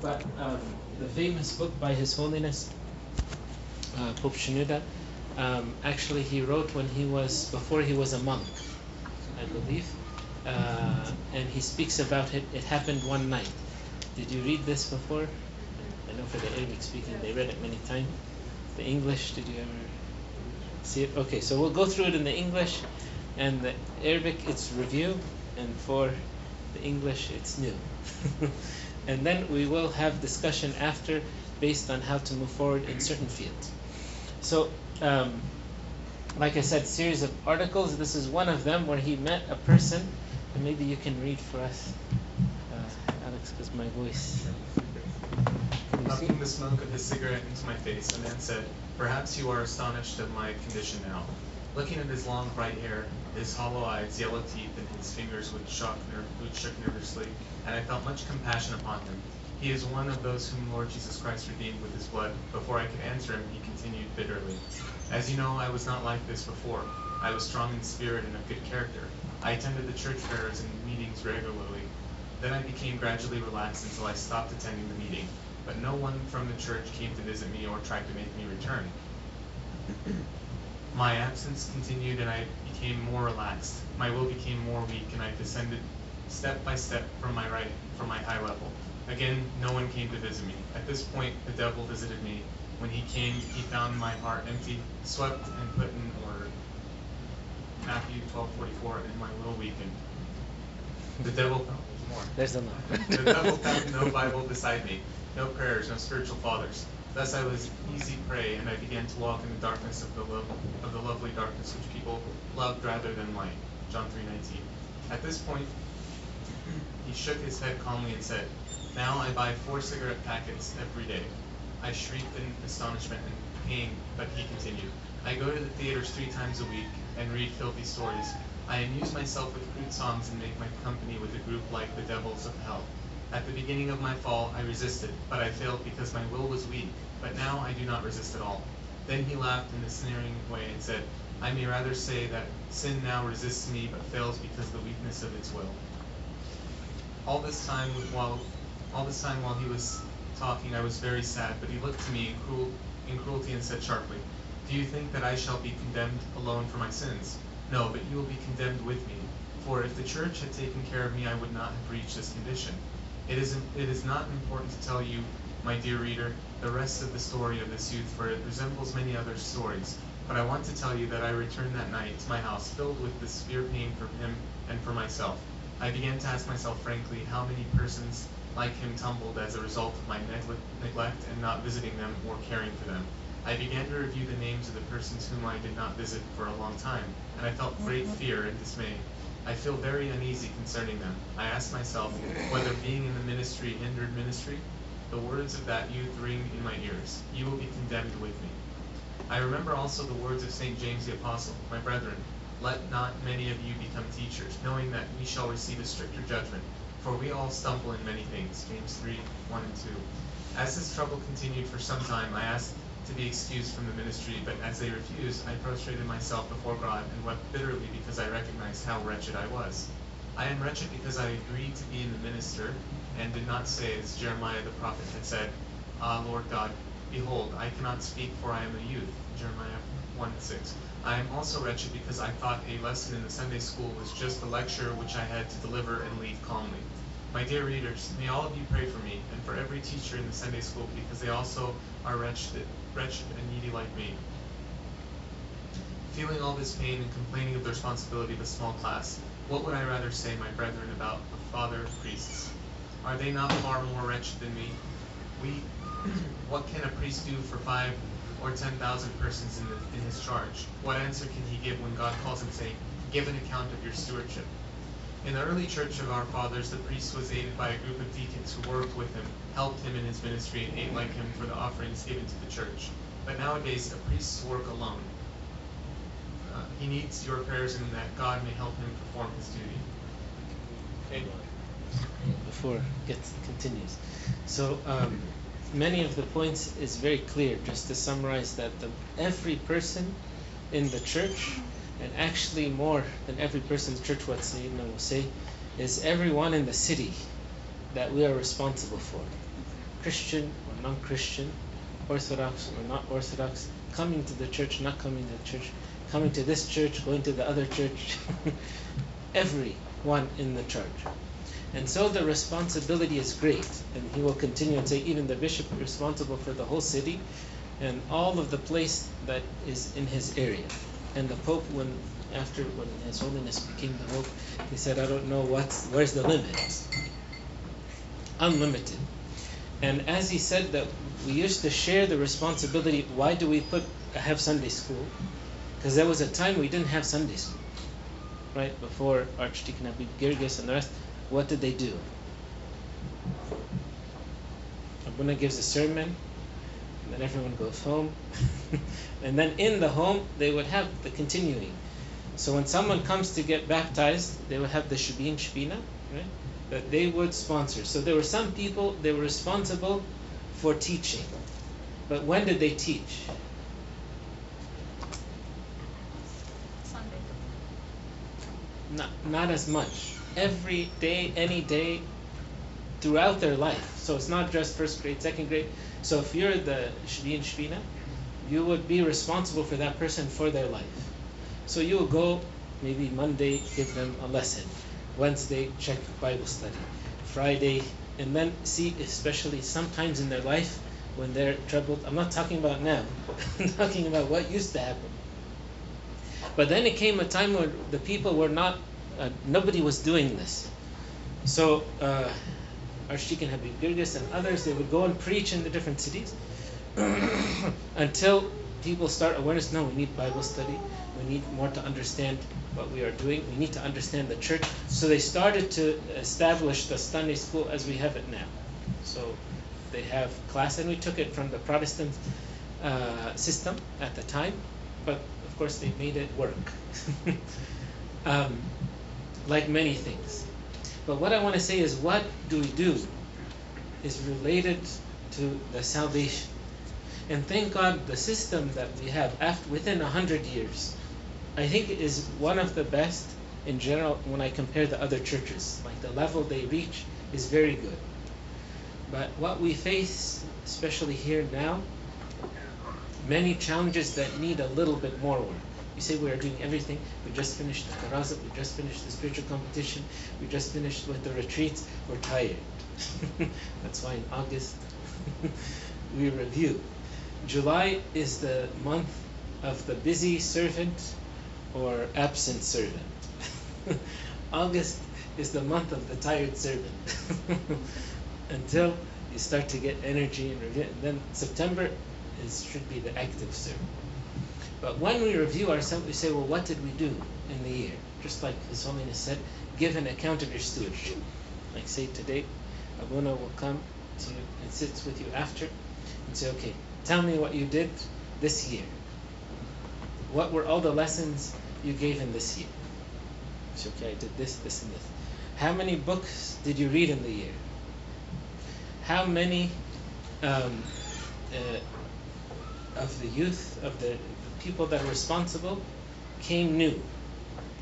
but um, the famous book by His Holiness uh, Pope Shenouda, um, actually he wrote when he was before he was a monk, I believe, uh, and he speaks about it. It happened one night. Did you read this before? I know for the Arabic speaking, they read it many times. The English, did you ever see it? Okay, so we'll go through it in the English, and the Arabic it's review, and for the English it's new. and then we will have discussion after based on how to move forward in certain fields. So, um, like I said, series of articles. This is one of them where he met a person, and maybe you can read for us, uh, Alex, because my voice. Puffing the smoke of his cigarette into my face, the man said, Perhaps you are astonished at my condition now. Looking at his long bright hair, his hollow eyes, yellow teeth, and his fingers which, shook, shook nervously, and I felt much compassion upon him. He is one of those whom Lord Jesus Christ redeemed with his blood. Before I could answer him, he continued bitterly. As you know, I was not like this before. I was strong in spirit and of good character. I attended the church prayers and meetings regularly. Then I became gradually relaxed until I stopped attending the meeting. But no one from the church came to visit me or tried to make me return. My absence continued and I became more relaxed. My will became more weak and I descended step by step from my right from my high level. Again, no one came to visit me. At this point, the devil visited me. When he came, he found my heart empty, swept, and put in order. Matthew 12:44, and my will weakened. The devil found more. There's a lot. the devil found no Bible beside me, no prayers, no spiritual fathers. Thus I was easy prey, and I began to walk in the darkness of the love, of the lovely darkness which people loved rather than light. John 3:19. At this point, he shook his head calmly and said, "Now I buy four cigarette packets every day." I shrieked in astonishment and pain, but he continued, "I go to the theaters three times a week and read filthy stories. I amuse myself with crude songs and make my company with a group like the devils of hell. At the beginning of my fall, I resisted, but I failed because my will was weak but now I do not resist at all. Then he laughed in a sneering way and said, I may rather say that sin now resists me but fails because of the weakness of its will. All this time while all this time while he was talking I was very sad, but he looked to me in, cruel, in cruelty and said sharply, Do you think that I shall be condemned alone for my sins? No, but you will be condemned with me. For if the church had taken care of me, I would not have reached this condition. It is, it is not important to tell you my dear reader, the rest of the story of this youth, for it resembles many other stories. But I want to tell you that I returned that night to my house filled with the severe pain for him and for myself. I began to ask myself frankly how many persons like him tumbled as a result of my neglect and not visiting them or caring for them. I began to review the names of the persons whom I did not visit for a long time, and I felt great mm-hmm. fear and dismay. I feel very uneasy concerning them. I asked myself whether being in the ministry hindered ministry, the words of that youth ring in my ears. You will be condemned with me. I remember also the words of St. James the Apostle, My brethren, let not many of you become teachers, knowing that we shall receive a stricter judgment. For we all stumble in many things. James 3, 1 and 2. As this trouble continued for some time, I asked to be excused from the ministry, but as they refused, I prostrated myself before God and wept bitterly because I recognized how wretched I was. I am wretched because I agreed to be in the minister and did not say, as Jeremiah the prophet had said, Ah, Lord God, behold, I cannot speak, for I am a youth. Jeremiah 1 6. I am also wretched because I thought a lesson in the Sunday school was just a lecture which I had to deliver and leave calmly. My dear readers, may all of you pray for me and for every teacher in the Sunday school because they also are wretched, wretched and needy like me. Feeling all this pain and complaining of the responsibility of a small class, what would I rather say, my brethren, about the father priests? Are they not far more wretched than me? We, what can a priest do for five or ten thousand persons in, the, in his charge? What answer can he give when God calls him, saying, Give an account of your stewardship? In the early church of our fathers, the priest was aided by a group of deacons who worked with him, helped him in his ministry, and ate like him for the offerings given to the church. But nowadays, a priest's work alone. Uh, he needs your prayers and that God may help him perform his duty. Okay before it continues. So um, many of the points is very clear. Just to summarize that the, every person in the church, and actually more than every person in the church, what Sayyidina will say, is everyone in the city that we are responsible for. Christian or non-Christian, Orthodox or not Orthodox, coming to the church, not coming to the church, coming to this church, going to the other church, everyone in the church. And so the responsibility is great. And he will continue and say, even the bishop is responsible for the whole city and all of the place that is in his area. And the Pope, when after when His Holiness became the Pope, he said, I don't know what's where's the limit. Unlimited. And as he said that we used to share the responsibility, why do we put have Sunday school? Because there was a time we didn't have Sunday school. Right? Before Archdeacon Habib Girgis and the rest, what did they do? Abuna gives a sermon, and then everyone goes home. and then in the home, they would have the continuing. So when someone comes to get baptized, they would have the Shubin Shbina, right? That they would sponsor. So there were some people, they were responsible for teaching. But when did they teach? Sunday. Not, not as much. Every day, any day, throughout their life. So it's not just first grade, second grade. So if you're the Shbin Shbina, you would be responsible for that person for their life. So you will go maybe Monday, give them a lesson. Wednesday, check Bible study. Friday, and then see, especially sometimes in their life when they're troubled. I'm not talking about now, I'm talking about what used to happen. But then it came a time where the people were not, uh, nobody was doing this. So, uh, Archdeacon Habib Girgis and others, they would go and preach in the different cities until people start awareness no, we need Bible study, we need more to understand what we are doing, we need to understand the church. So they started to establish the Sunday school as we have it now. So they have class, and we took it from the Protestant uh, system at the time, but of course they made it work. um, like many things. But what I want to say is, what do we do is related to the salvation. And thank God the system that we have after, within a hundred years, I think is one of the best in general when I compare the other churches. Like the level they reach is very good. But what we face, especially here now, many challenges that need a little bit more work. You say we are doing everything. We just finished the Karazat, we just finished the spiritual competition, we just finished with the retreats. We're tired. That's why in August we review. July is the month of the busy servant or absent servant. August is the month of the tired servant. Until you start to get energy and. And then September is should be the active servant. But when we review ourselves, we say, well, what did we do in the year? Just like His Holiness said, give an account of your stewardship. Like say today, Abuna will come to you and sits with you after and say, okay, tell me what you did this year. What were all the lessons you gave in this year? So, okay, I did this, this, and this. How many books did you read in the year? How many um, uh, of the youth, of the, the people that are responsible, came new,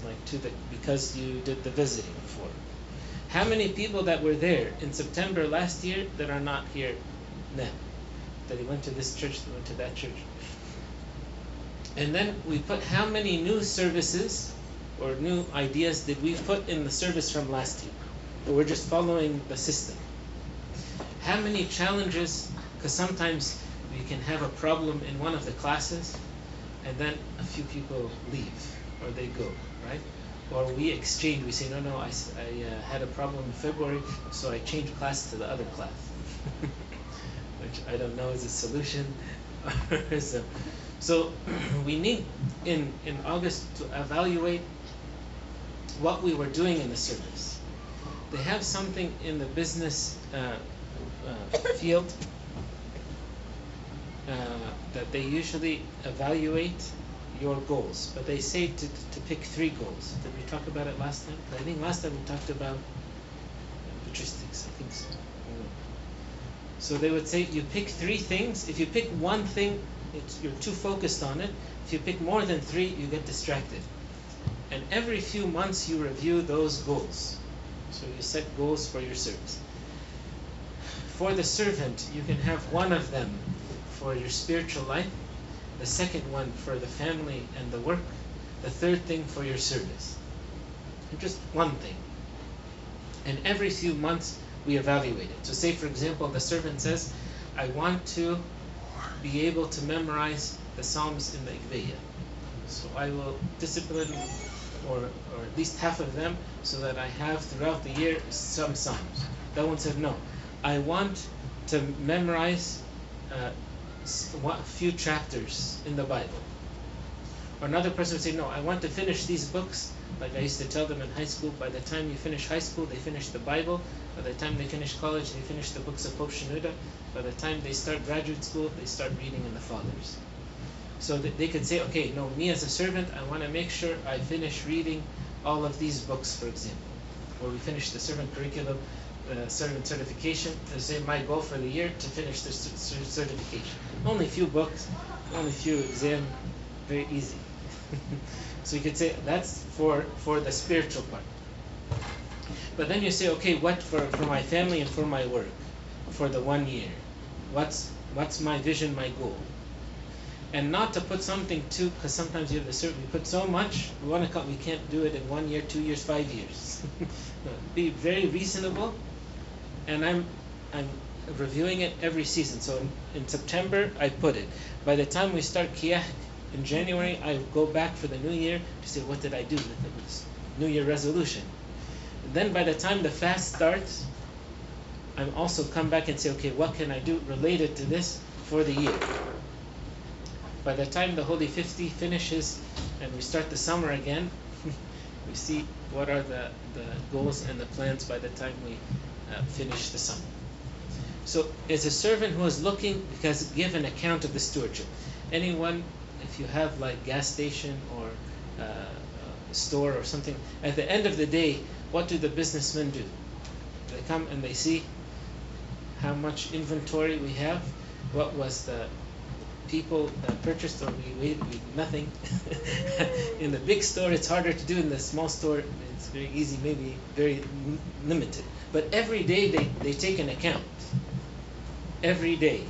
like to the because you did the visiting before? How many people that were there in September last year that are not here now? That they went to this church, they went to that church. And then we put how many new services or new ideas did we put in the service from last year? Or we're just following the system. How many challenges, because sometimes we can have a problem in one of the classes and then a few people leave or they go, right? Or we exchange, we say, no, no, I uh, had a problem in February, so I changed class to the other class. Which I don't know is a solution. so, so we need in, in August to evaluate what we were doing in the service. They have something in the business uh, uh, field that they usually evaluate your goals, but they say to, to pick three goals. Did we talk about it last time? I think last time we talked about uh, patristics. I think so. So they would say you pick three things. If you pick one thing, you're too focused on it. If you pick more than three, you get distracted. And every few months you review those goals. So you set goals for your service. for the servant, you can have one of them for your spiritual life, the second one for the family and the work, the third thing for your service. Just one thing. And every few months we evaluate it. So, say for example, the servant says, I want to be able to memorize the Psalms in the Igbeya. So I will discipline or, or at least half of them so that I have throughout the year some Psalms. That one said, no, I want to memorize uh, a few chapters in the Bible. Or another person would say, no, I want to finish these books. Like I used to tell them in high school, by the time you finish high school, they finish the Bible. By the time they finish college, they finish the books of Pope Shenouda. By the time they start graduate school, they start reading in the Fathers. So they could say, okay, no, me as a servant, I want to make sure I finish reading all of these books, for example. Or we finish the servant curriculum, uh, certification. I say my goal for the year to finish the certification. Only a few books, only a few exam, very easy. so you could say that's for for the spiritual part. But then you say, okay, what for, for my family and for my work, for the one year? What's what's my vision, my goal? And not to put something too, because sometimes you have a certain, we put so much, we want to come, we can't do it in one year, two years, five years. Be very reasonable, and I'm I'm reviewing it every season. So in, in September I put it. By the time we start Kiyah in January, I go back for the new year to say what did I do with this New Year resolution. And then by the time the fast starts, I'm also come back and say, okay, what can I do related to this for the year? By the time the Holy 50 finishes and we start the summer again, we see what are the, the goals and the plans by the time we uh, finish the sum. So, as a servant who is looking, because give an account of the stewardship. Anyone if you have like gas station or uh, store or something, at the end of the day, what do the businessmen do? They come and they see how much inventory we have, what was the people that purchased or we wait we, nothing. in the big store, it's harder to do. In the small store, it's very easy, maybe very limited. But every day they, they take an account. Every day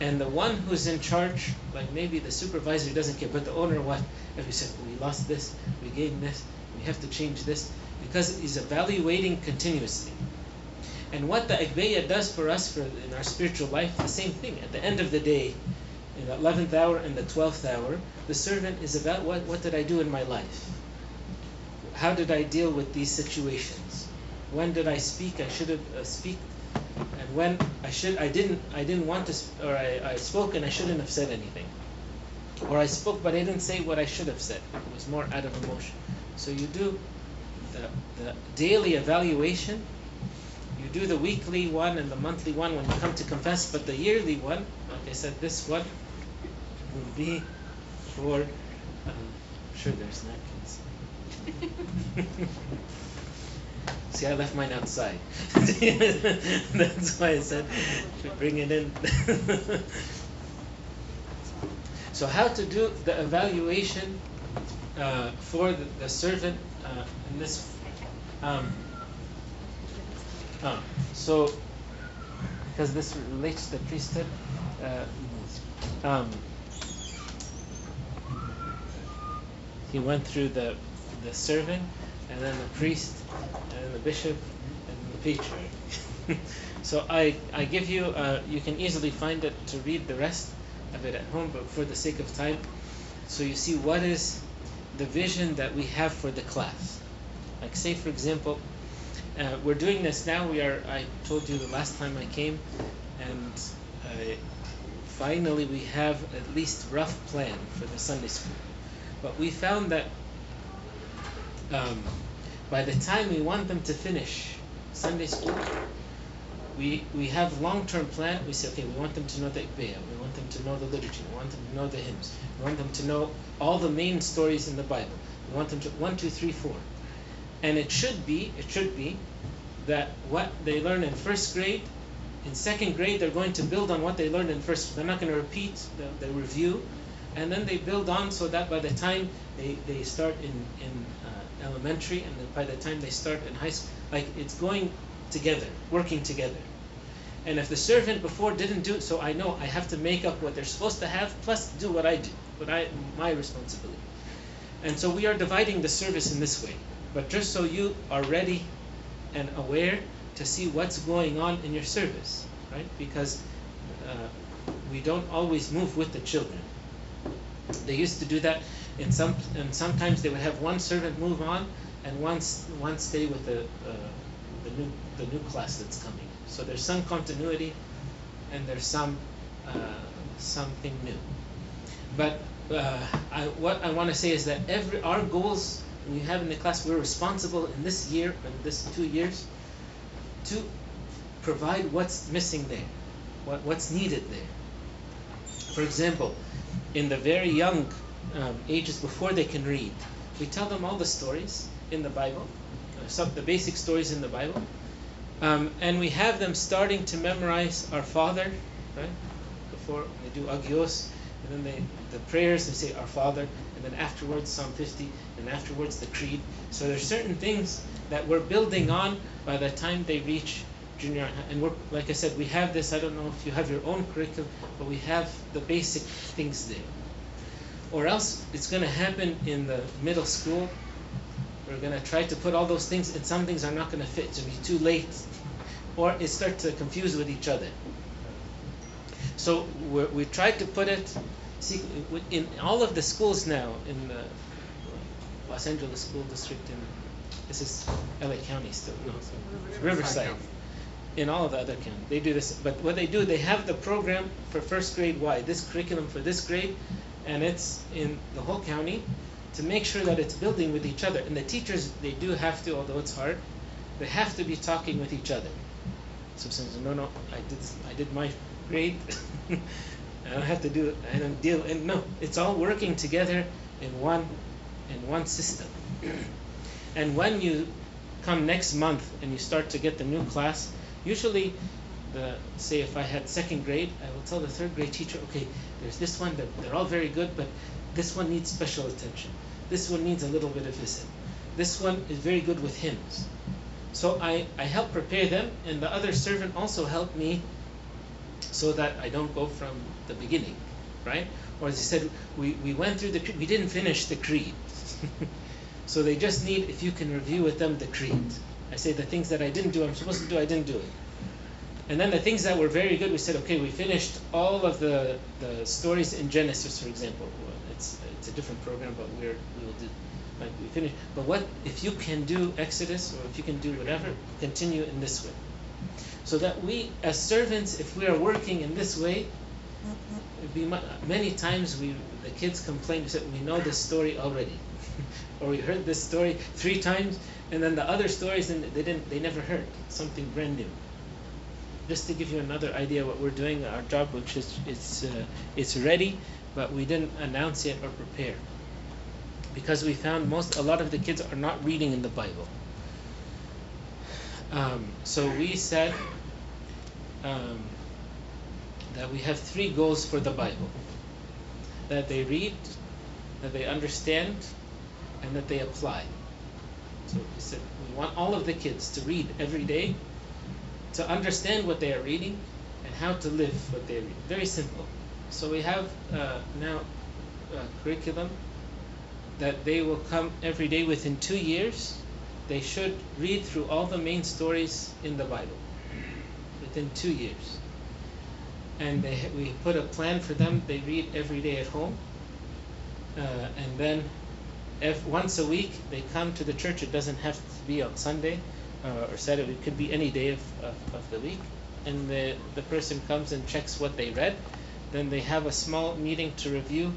and the one who's in charge, like maybe the supervisor doesn't care, but the owner, what? If we said, we lost this, we gained this, we have to change this, because he's evaluating continuously. And what the Igbeya does for us for in our spiritual life, the same thing. At the end of the day, in the 11th hour and the 12th hour, the servant is about what, what did I do in my life? How did I deal with these situations? When did I speak? I should have uh, speak and when I should I didn't I didn't want to or I, I spoke and I shouldn't have said anything. Or I spoke but I didn't say what I should have said. It was more out of emotion. So you do the, the daily evaluation. You do the weekly one and the monthly one when you come to confess but the yearly one like I said this one will be for I'm sure there's napkins See, I left mine outside. That's why I said bring it in. so, how to do the evaluation uh, for the, the servant uh, in this? Um, uh, so, because this relates to the priesthood. Uh, um, he went through the the servant and then the priest and the bishop and the patriarch. so I, I give you, uh, you can easily find it to read the rest of it at home, but for the sake of time, so you see what is the vision that we have for the class. Like say for example, uh, we're doing this now. We are. I told you the last time I came, and finally we have at least rough plan for the Sunday school. But we found that um, by the time we want them to finish Sunday school, we, we have long-term plan. We say, okay, we want them to know the Igbeya. We want them to know the liturgy. We want them to know the hymns. We want them to know all the main stories in the Bible. We want them to one, two, three, four. And it should be, it should be that what they learn in first grade, in second grade, they're going to build on what they learned in first. They're not going to repeat the, the review, and then they build on so that by the time they, they start in in elementary, and then by the time they start in high school, like it's going together, working together. And if the servant before didn't do it, so I know I have to make up what they're supposed to have, plus do what I do, what I my responsibility. And so we are dividing the service in this way. But just so you are ready and aware to see what's going on in your service, right? Because uh, we don't always move with the children. They used to do that in some, and sometimes they would have one servant move on and one, one stay with the, uh, the new the new class that's coming. So there's some continuity, and there's some uh, something new. But uh, I, what I want to say is that every our goals we have in the class, we're responsible in this year and this two years to provide what's missing there, what, what's needed there. For example, in the very young um, ages before they can read, we tell them all the stories in the Bible, uh, some the basic stories in the Bible, um, and we have them starting to memorize Our Father, right? Before they do Agios, and then they the prayers they say Our Father, and then afterwards Psalm 50, and afterwards the Creed. So there's certain things that we're building on by the time they reach junior and we're like I said we have this I don't know if you have your own curriculum but we have the basic things there or else it's going to happen in the middle school. We're going to try to put all those things and some things are not going to fit it's going to be too late or it starts to confuse with each other. So we we tried to put it see in all of the schools now in the Los Angeles school district in this is LA County still no, Riverside. In all of the other counties. They do this, but what they do, they have the program for first grade Y, this curriculum for this grade, and it's in the whole county to make sure that it's building with each other. And the teachers, they do have to, although it's hard, they have to be talking with each other. So says, no, no, I did, I did my grade. I don't have to do it. I don't deal. And no, it's all working together in one, in one system. and when you come next month and you start to get the new class, Usually, the say if I had second grade, I will tell the third grade teacher, okay, there's this one that they're all very good, but this one needs special attention. This one needs a little bit of visit. This one is very good with hymns. So I, I help prepare them, and the other servant also helped me so that I don't go from the beginning, right? Or as he said, we, we went through the we didn't finish the creed. so they just need if you can review with them the creed. I say the things that I didn't do, I'm supposed to do, I didn't do it. And then the things that were very good, we said, okay, we finished all of the, the stories in Genesis, for example. It's, it's a different program, but we're, we will do, like we finished. But what, if you can do Exodus, or if you can do whatever, continue in this way. So that we, as servants, if we are working in this way, be many times we, the kids complain, said, we know this story already. or we heard this story three times, and then the other stories and they didn't they never heard something brand new just to give you another idea what we're doing our job which is it's uh, it's ready but we didn't announce it or prepare. Because we found most a lot of the kids are not reading in the bible. Um, so we said um, that we have three goals for the bible. That they read that they understand and that they apply. So we said, we want all of the kids to read every day, to understand what they are reading, and how to live what they read. Very simple. So we have uh, now a curriculum that they will come every day within two years. They should read through all the main stories in the Bible within two years. And they, we put a plan for them. They read every day at home. Uh, and then if once a week they come to the church, it doesn't have to be on Sunday uh, or Saturday. It could be any day of, of, of, the week. And the, the person comes and checks what they read. Then they have a small meeting to review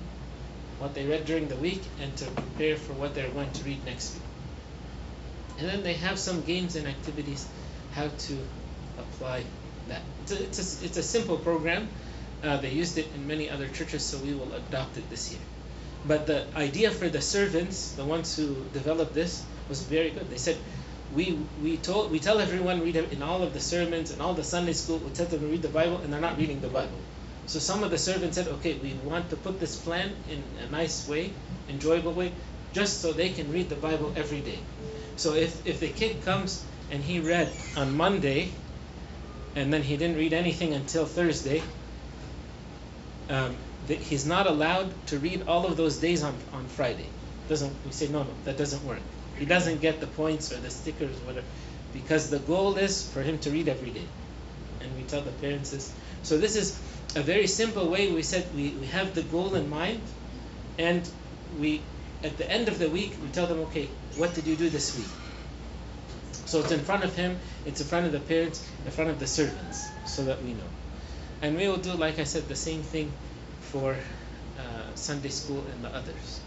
what they read during the week and to prepare for what they're going to read next week. And then they have some games and activities how to apply that. It's a, it's a, it's a simple program. Uh, they used it in many other churches, so we will adopt it this year. But the idea for the servants, the ones who developed this, was very good. They said, we we told we tell everyone read in all of the sermons and all the Sunday school. We tell them to read the Bible, and they're not reading the Bible. So some of the servants said, okay, we want to put this plan in a nice way, enjoyable way, just so they can read the Bible every day. So if if the kid comes and he read on Monday, and then he didn't read anything until Thursday, um, he's not allowed to read all of those days on, on Friday. Doesn't we say no, no, that doesn't work. He doesn't get the points or the stickers or whatever, because the goal is for him to read every day. And we tell the parents this. So this is a very simple way. We said we, we have the goal in mind, and we at the end of the week we tell them, okay, what did you do this week? So it's in front of him, it's in front of the parents, in front of the servants, so that we know. And we will do, like I said, the same thing for uh, Sunday school and the others.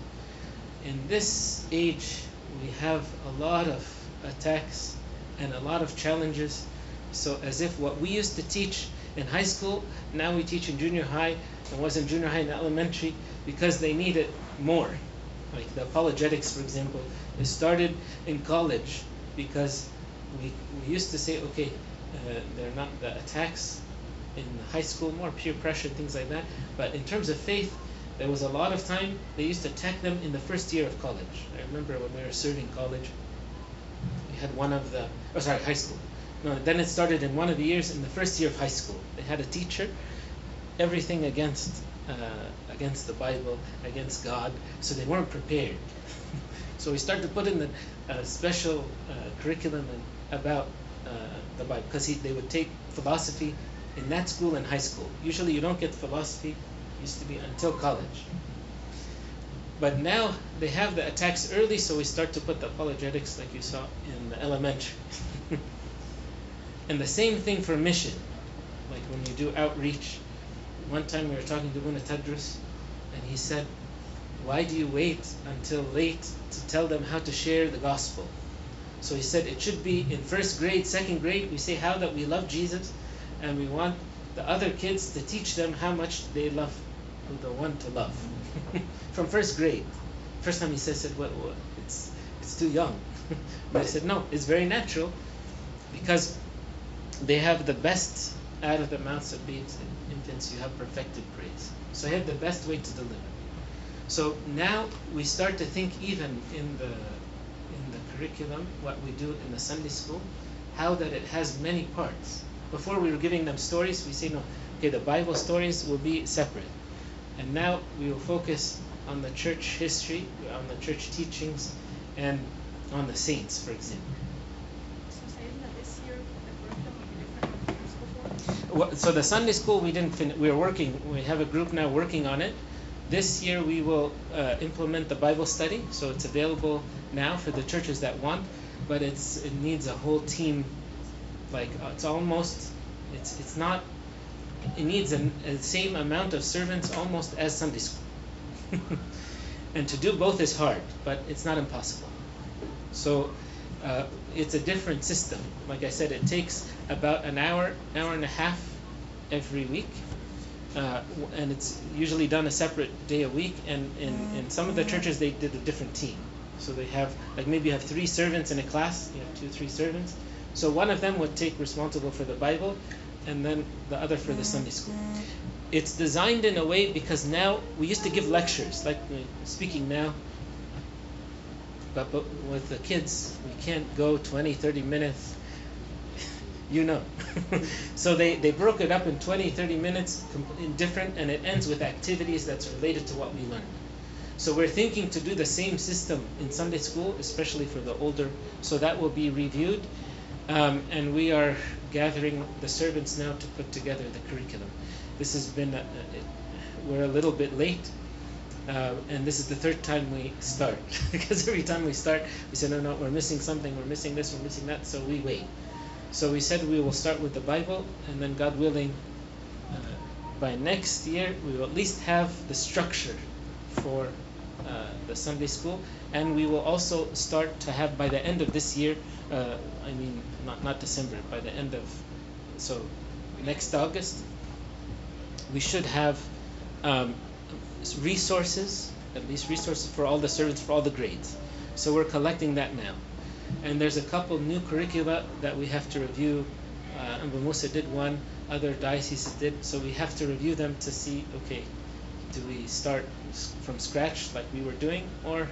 In this age, we have a lot of attacks and a lot of challenges. So, as if what we used to teach in high school, now we teach in junior high, and was in junior high and elementary because they need it more. Like the apologetics, for example, it started in college because we, we used to say, okay, uh, they're not the attacks in high school, more peer pressure, things like that. But in terms of faith, there was a lot of time they used to attack them in the first year of college. Remember when we were serving college, we had one of the, oh sorry, high school. No, then it started in one of the years in the first year of high school. They had a teacher, everything against uh, against the Bible, against God, so they weren't prepared. so we started to put in the uh, special uh, curriculum about uh, the Bible because they would take philosophy in that school and high school. Usually you don't get philosophy, used to be until college. But now they have the attacks early, so we start to put the apologetics like you saw in the elementary. and the same thing for mission. Like when you do outreach. One time we were talking to Buna Tadrus, and he said, Why do you wait until late to tell them how to share the gospel? So he said it should be in first grade, second grade, we say how that we love Jesus, and we want the other kids to teach them how much they love the one to love. From first grade. First time he says it, well, it's it's too young. but I said no, it's very natural because they have the best out of the mouths of babes and infants. You have perfected praise. So I have the best way to deliver. So now we start to think even in the in the curriculum, what we do in the Sunday school, how that it has many parts. Before we were giving them stories, we say no, okay, the Bible stories will be separate. And now we will focus on the church history, on the church teachings, and on the saints, for example. So saying that this year the curriculum will be different than years before? Well, So the Sunday school we didn't fin- we're working we have a group now working on it. This year we will uh, implement the Bible study, so it's available now for the churches that want, but it's it needs a whole team. Like uh, it's almost it's it's not it needs a, a same amount of servants almost as Sunday school. and to do both is hard, but it's not impossible. So uh, it's a different system. Like I said, it takes about an hour, hour and a half every week. Uh, and it's usually done a separate day a week. And in, in some of the churches, they did a different team. So they have, like maybe you have three servants in a class, you have two, three servants. So one of them would take responsible for the Bible, and then the other for the Sunday school. It's designed in a way because now we used to give lectures, like speaking now, but, but with the kids, we can't go 20, 30 minutes. you know. so they, they broke it up in 20, 30 minutes, different, and it ends with activities that's related to what we learned. So we're thinking to do the same system in Sunday school, especially for the older. So that will be reviewed, um, and we are gathering the servants now to put together the curriculum. This has been a, a, it, we're a little bit late, uh, and this is the third time we start because every time we start, we say no, no, we're missing something, we're missing this, we're missing that, so we wait. So we said we will start with the Bible, and then God willing, uh, by next year we will at least have the structure for uh, the Sunday school, and we will also start to have by the end of this year. Uh, I mean, not not December, by the end of so next August, we should have um, resources, at least resources for all the servants for all the grades. So we're collecting that now, and there's a couple new curricula that we have to review. Uh, Anba Musa did one, other dioceses did, so we have to review them to see. Okay, do we start from scratch like we were doing, or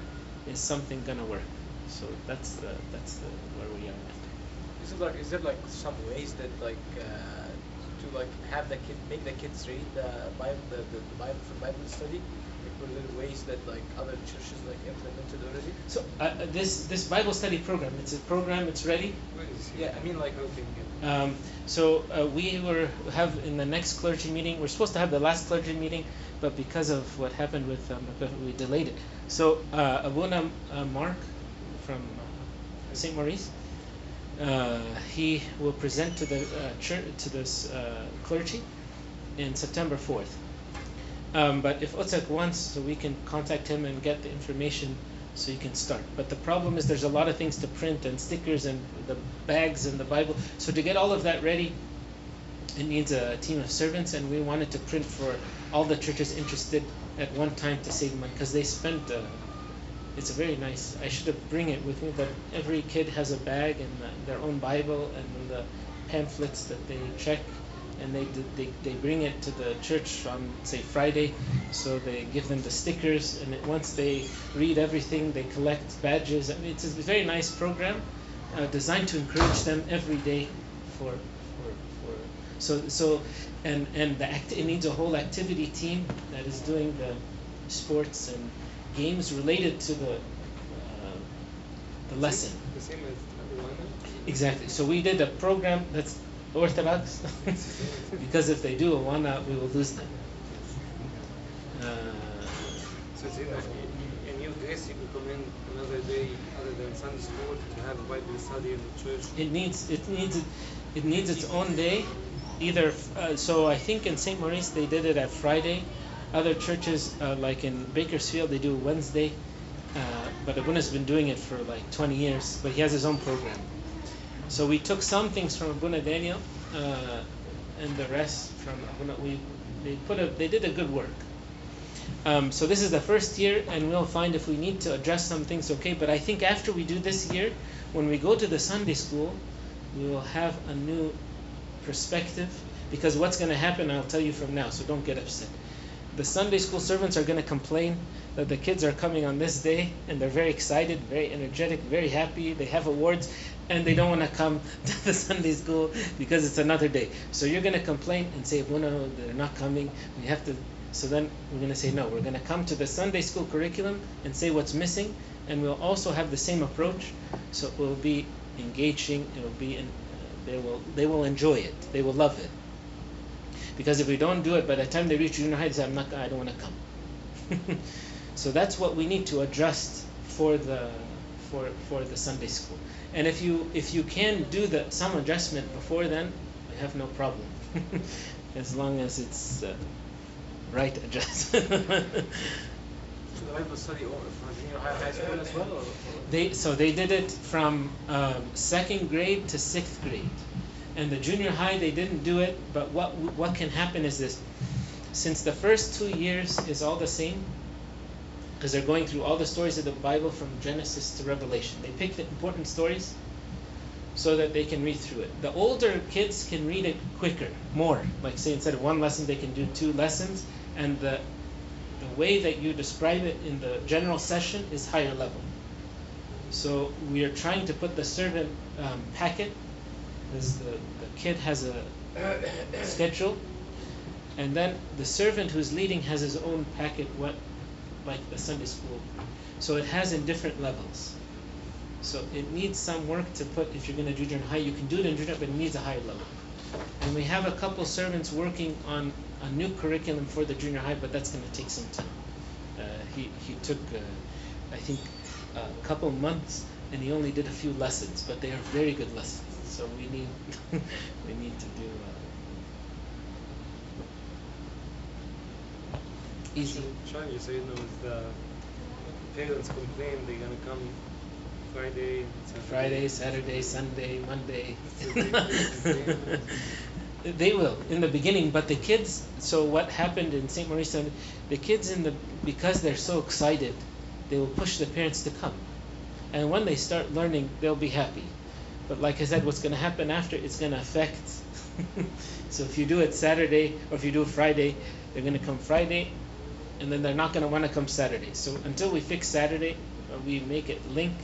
is something gonna work? So that's the that's the where we are at. Is it like is there like some ways that like uh, to like have the kid make the kids read the Bible the, the, the Bible for Bible study? Like were there ways that like other churches like implemented already? So uh, uh, this this Bible study program, it's a program. It's ready. Yeah, I mean like okay. Um, so uh, we were have in the next clergy meeting. We're supposed to have the last clergy meeting, but because of what happened with um, we delayed it. So uh, Abuna uh, Mark from uh, Saint Maurice, uh, he will present to the uh, church to this uh, clergy in September fourth. Um, but if Otzek wants, so we can contact him and get the information so you can start. But the problem is there's a lot of things to print and stickers and the bags and the Bible. So to get all of that ready, it needs a team of servants, and we wanted to print for all the churches interested at one time to save money because they spent. Uh, it's a very nice. I should have bring it with me, but every kid has a bag and uh, their own Bible and the pamphlets that they check and they, they, they bring it to the church on say Friday, so they give them the stickers, and it, once they read everything, they collect badges. I mean, it's a very nice program, uh, designed to encourage them every day for for, for so so, and and the act, it needs a whole activity team that is doing the sports and games related to the uh, the lesson. The same as? Exactly. So we did a program that's orthodox because if they do Awana, we will lose them. Uh, So it's either in your case you recommend another day other than Sunday school to have a Bible study in the church. it needs it needs it needs its own day. Either uh, so, I think in St. Maurice they did it at Friday. Other churches, uh, like in Bakersfield, they do Wednesday. Uh, but Abuna's been doing it for like 20 years, but he has his own program. So we took some things from Abuna Daniel, uh, and the rest from Abuna. We they put a they did a good work. Um, so this is the first year, and we'll find if we need to address some things. Okay, but I think after we do this year, when we go to the Sunday school, we will have a new perspective. Because what's going to happen, I'll tell you from now. So don't get upset. The Sunday school servants are going to complain that the kids are coming on this day, and they're very excited, very energetic, very happy. They have awards, and they don't want to come to the Sunday school because it's another day. So you're going to complain and say, well, no, they're not coming. We have to. So then we're going to say, no, we're going to come to the Sunday school curriculum and say what's missing, and we'll also have the same approach. So it will be engaging. It will be, uh, they will, they will enjoy it. They will love it. Because if we don't do it, by the time they reach junior high, they say, I'm not, I don't want to come. so that's what we need to adjust for the for for the Sunday school. And if you if you can do the some adjustment before then, I have no problem, as long as it's uh, right adjustment. Study junior high high school as well or, they so they did it from um, second grade to sixth grade, and the junior high they didn't do it. But what what can happen is this: since the first two years is all the same, because they're going through all the stories of the Bible from Genesis to Revelation. They pick the important stories so that they can read through it. The older kids can read it quicker, more. Like say instead of one lesson, they can do two lessons, and the way that you describe it in the general session is higher level. So we are trying to put the servant um, packet. This the, the kid has a schedule, and then the servant who's leading has his own packet. What like the Sunday school. So it has in different levels. So it needs some work to put, if you're going to do junior high, you can do it in junior, but it needs a higher level. And we have a couple servants working on a new curriculum for the junior high, but that's going to take some time. Uh, he, he took, uh, I think, a couple months, and he only did a few lessons, but they are very good lessons. So we need, we need to do uh, easy. Sean, you say no, the parents complain they're gonna come Friday, Saturday. Friday, Saturday, Sunday, Monday. They will in the beginning, but the kids. So what happened in St. Maurice? The kids in the because they're so excited, they will push the parents to come, and when they start learning, they'll be happy. But like I said, what's going to happen after? It's going to affect. so if you do it Saturday or if you do it Friday, they're going to come Friday, and then they're not going to want to come Saturday. So until we fix Saturday, or we make it link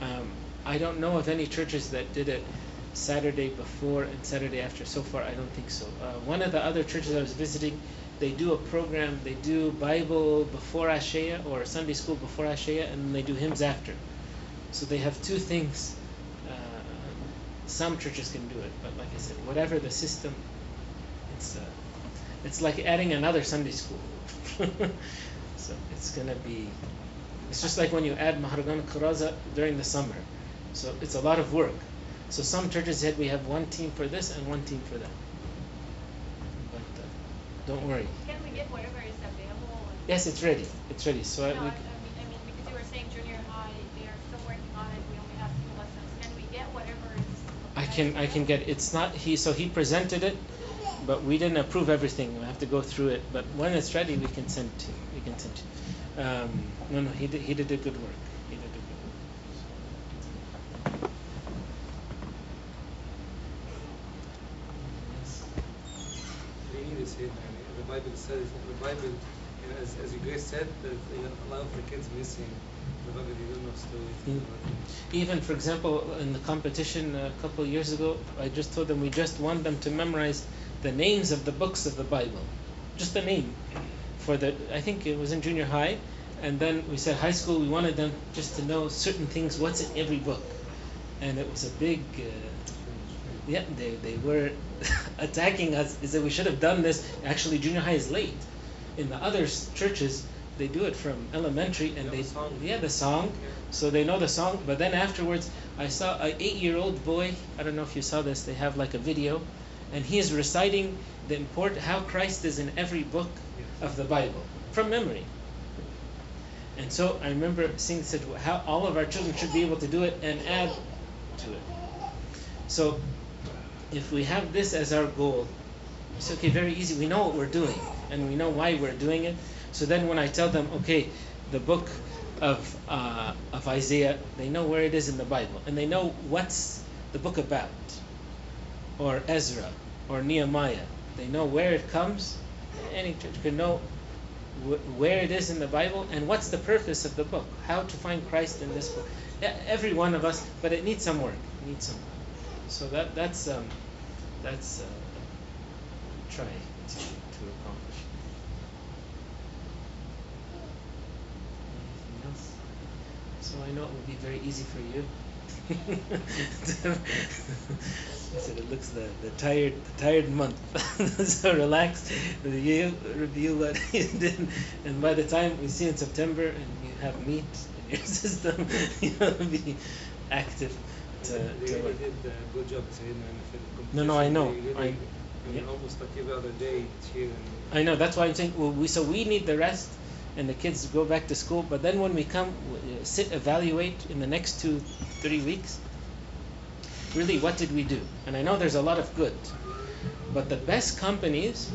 um, I don't know of any churches that did it Saturday before and Saturday after. So far, I don't think so. Uh, one of the other churches I was visiting, they do a program. They do Bible before Ashaya or Sunday school before Ashaya, and they do hymns after. So they have two things. Uh, some churches can do it, but like I said, whatever the system, it's uh, it's like adding another Sunday school. so it's gonna be. It's just like when you add Mahargan Karaza during the summer. So it's a lot of work. So some churches said we have one team for this and one team for that. But uh, don't worry. Can we get whatever is available? Yes, it's ready. It's ready. So I, No, I, I mean, I mean, because you were saying junior high, they are still working on it, we only have two lessons. Can we get whatever is? I can I can get it's not he so he presented it, but we didn't approve everything. We have to go through it. But when it's ready, we can send to. We can send to you. Um, no, no, he did he did a good work. He did a good work. Yes. We need to say it, man. Says, the Bible, you know, as, as you guys said, that you know, a lot of the kids missing the Bible, they don't know stories. Mm. Even, for example, in the competition a couple of years ago, I just told them we just want them to memorize the names of the books of the Bible, just the name. For the, I think it was in junior high, and then we said high school. We wanted them just to know certain things. What's in every book, and it was a big. Uh, yeah, they, they were attacking us. They said we should have done this. Actually, junior high is late. In the other churches, they do it from elementary, and Yeah, they the song. yeah the song, so they know the song. But then afterwards, I saw an eight-year-old boy. I don't know if you saw this. They have like a video, and he is reciting the import how Christ is in every book of the Bible from memory. And so I remember seeing said how all of our children should be able to do it and add to it. So if we have this as our goal, it's okay, very easy. We know what we're doing and we know why we're doing it. So then when I tell them, okay, the book of uh, of Isaiah, they know where it is in the Bible and they know what's the book about, or Ezra, or Nehemiah. They know where it comes. Any church can know wh- where it is in the Bible and what's the purpose of the book. How to find Christ in this book. Every one of us, but it needs some work. It needs some. So that that's um, that's uh, try to to accomplish. Anything else? So I know it will be very easy for you. I said it looks the, the tired the tired month. so relax, review review what you did, and by the time we see in September and you have meat in your system, you'll be active to, They to really did a good job. No, no, I know. Really, I- yeah. almost like every other day I know that's why I'm saying well, we so we need the rest, and the kids go back to school. But then when we come, w- uh, sit evaluate in the next two, three weeks. Really, what did we do? And I know there's a lot of good, but the best companies,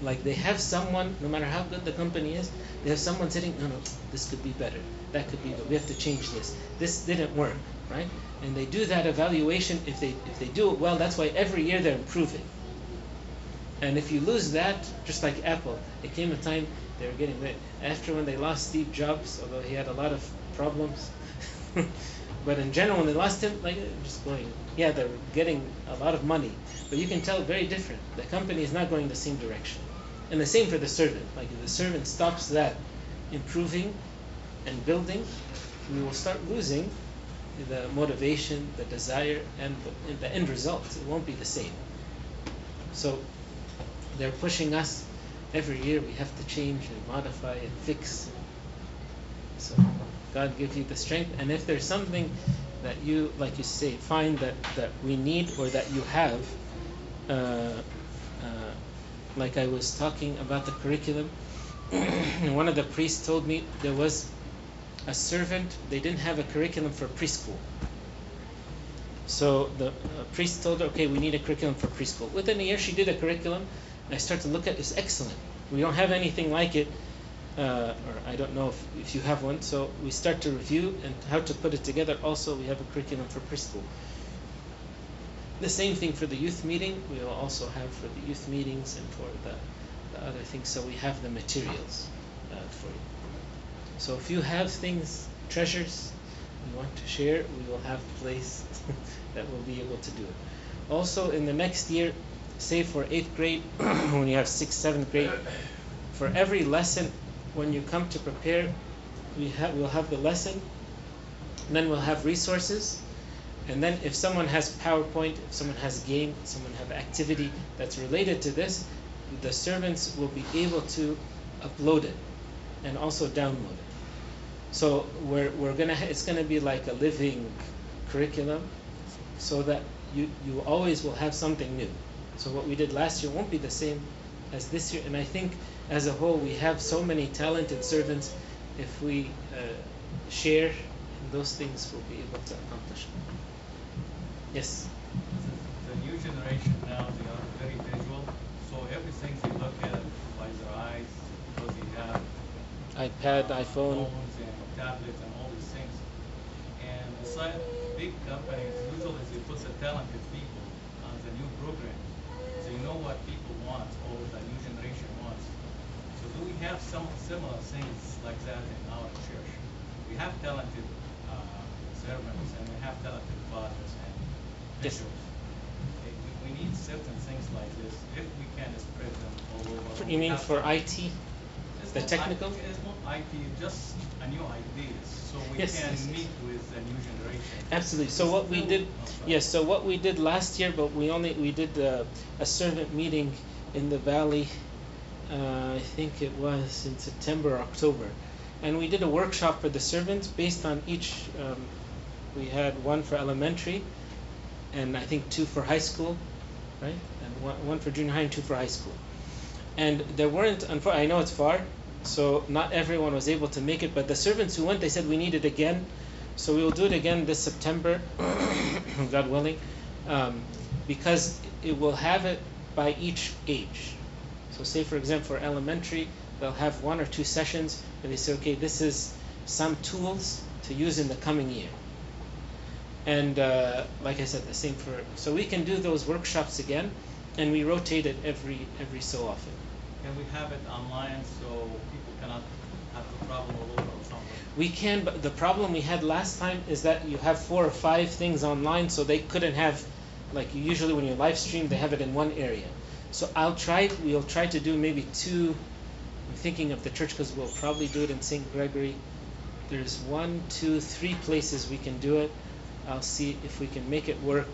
like they have someone, no matter how good the company is, they have someone sitting. No, no, this could be better. That could be. But we have to change this. This didn't work, right? And they do that evaluation. If they if they do it well, that's why every year they're improving. And if you lose that, just like Apple, it came a time they were getting rid. After when they lost Steve Jobs, although he had a lot of problems, but in general, when they lost him, like just going, yeah, they're getting a lot of money, but you can tell very different. The company is not going the same direction, and the same for the servant. Like if the servant stops that improving and building, we will start losing the motivation, the desire, and the, the end result. It won't be the same. So they're pushing us every year. We have to change and modify and fix. So God give you the strength. And if there's something that you, like you say, find that, that we need or that you have, uh, uh, like I was talking about the curriculum, one of the priests told me there was a servant, they didn't have a curriculum for preschool. So the uh, priest told her, okay, we need a curriculum for preschool. Within a year, she did a curriculum. And I started to look at it. It's excellent. We don't have anything like it, uh, or I don't know if, if you have one. So we start to review and how to put it together. Also, we have a curriculum for preschool. The same thing for the youth meeting. We will also have for the youth meetings and for the, the other things. So we have the materials uh, for you. So if you have things, treasures, you want to share, we will have a place that will be able to do it. Also, in the next year, say for eighth grade, when you have sixth, seventh grade, for every lesson, when you come to prepare, we have we'll have the lesson, then we'll have resources, and then if someone has PowerPoint, if someone has game, someone have activity that's related to this, the servants will be able to upload it and also download it. So we're, we're gonna it's gonna be like a living curriculum, so that you you always will have something new. So what we did last year won't be the same as this year, and I think as a whole we have so many talented servants. If we uh, share, those things we'll be able to accomplish. Yes. The new generation now, they are very visual, so everything they look at by their eyes, because they have iPad, iPhone. phones and tablets and all these things. And beside big companies, usually they put the talented people on the new program. They know what people want or the new generation wants. So do we have some similar things like that in our church? We have talented uh, servants and we have talented fathers and Yes. bishops. Eh, We, need certain things like this if we can spread them all over. You mean for IT? The technical? IT, it's not IT, just a new ideas, so we Yes, can yes, yes. meet with the new generation. Absolutely. So what we did, Oh, yes. So what we did last year, but we only we did uh, a servant meeting in the valley. Uh, I think it was in September, or October, and we did a workshop for the servants based on each. Um, we had one for elementary, and I think two for high school, right? And one, one for junior high and two for high school. And there weren't. I know it's far, so not everyone was able to make it. But the servants who went, they said we need it again. So we will do it again this September, God willing, um, because it will have it by each age. So, say for example, for elementary, they'll have one or two sessions where they say, okay, this is some tools to use in the coming year. And uh, like I said, the same for so we can do those workshops again, and we rotate it every every so often. Can we have it online so people cannot have to travel all over or something? We can, but the problem we had last time is that you have four or five things online, so they couldn't have, like usually when you live stream, they have it in one area. So I'll try. We'll try to do maybe two. I'm thinking of the church because we'll probably do it in St. Gregory. There's one, two, three places we can do it. I'll see if we can make it work,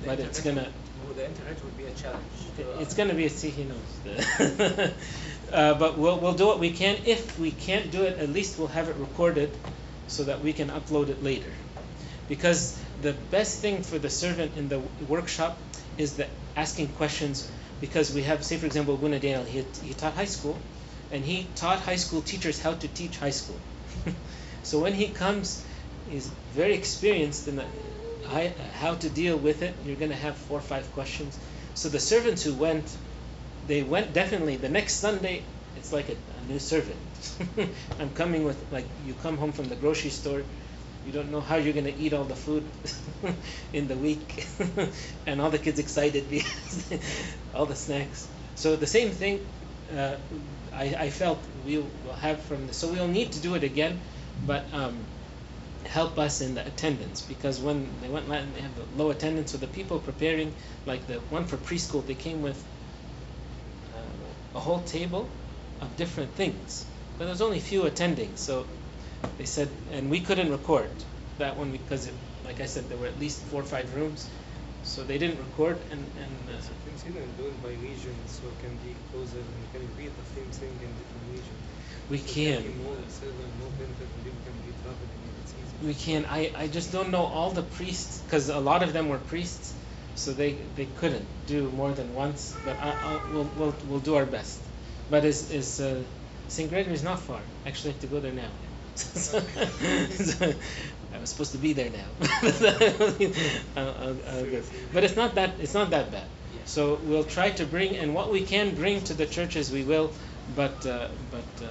the but it's gonna. The internet will be a challenge. uh, It's going to be a see he knows. uh, but we'll we'll do what we can. If we can't do it, at least we'll have it recorded, so that we can upload it later. Because the best thing for the servant in the workshop is the asking questions. Because we have, say for example, Guna Daniel, he he taught high school, and he taught high school teachers how to teach high school. so when he comes, he's very experienced in the, how to deal with it. You're going to have four or five questions. So the servants who went, they went definitely the next Sunday. It's like a, a new servant. I'm coming with like you come home from the grocery store, you don't know how you're gonna eat all the food in the week, and all the kids excited because all the snacks. So the same thing. Uh, I, I felt we will have from the so we'll need to do it again, but um, help us in the attendance because when they went Latin they have a low attendance. So the people preparing, like the one for preschool, they came with uh, a whole table of different things, but there's only few attending. So they said, and we couldn't record that one because, it, like I said, there were at least four or five rooms, so they didn't record. And and uh, So consider doing by region so it can be closer and you can repeat the same thing in different regions. we So can. be more more people can be traveling and it's easy. We can. I, I just don't know all the priests because a lot of them were priests, so they, they couldn't do more than once. But I, I'll, we'll, we'll we'll do our best. But is is uh, St. Gregory's not far? Actually, I have to go there now. I was supposed to be there now. I'll, I'll, I'll. But it's not that it's not that bad. So we'll try to bring and what we can bring to the churches we will, but uh, but uh,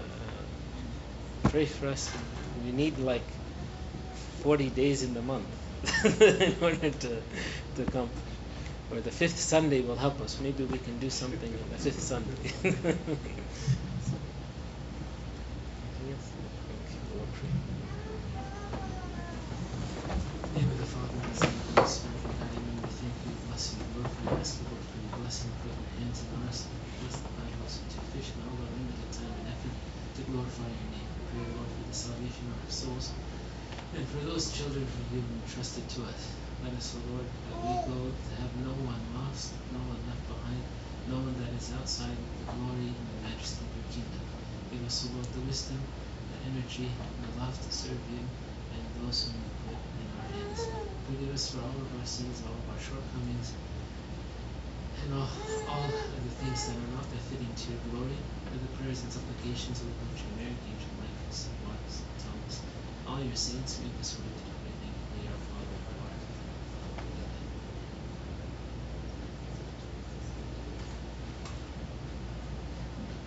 pray for us. We need like 40 days in the month in order to, to come. Or the fifth Sunday will help us. Maybe we can do something on the fifth Sunday.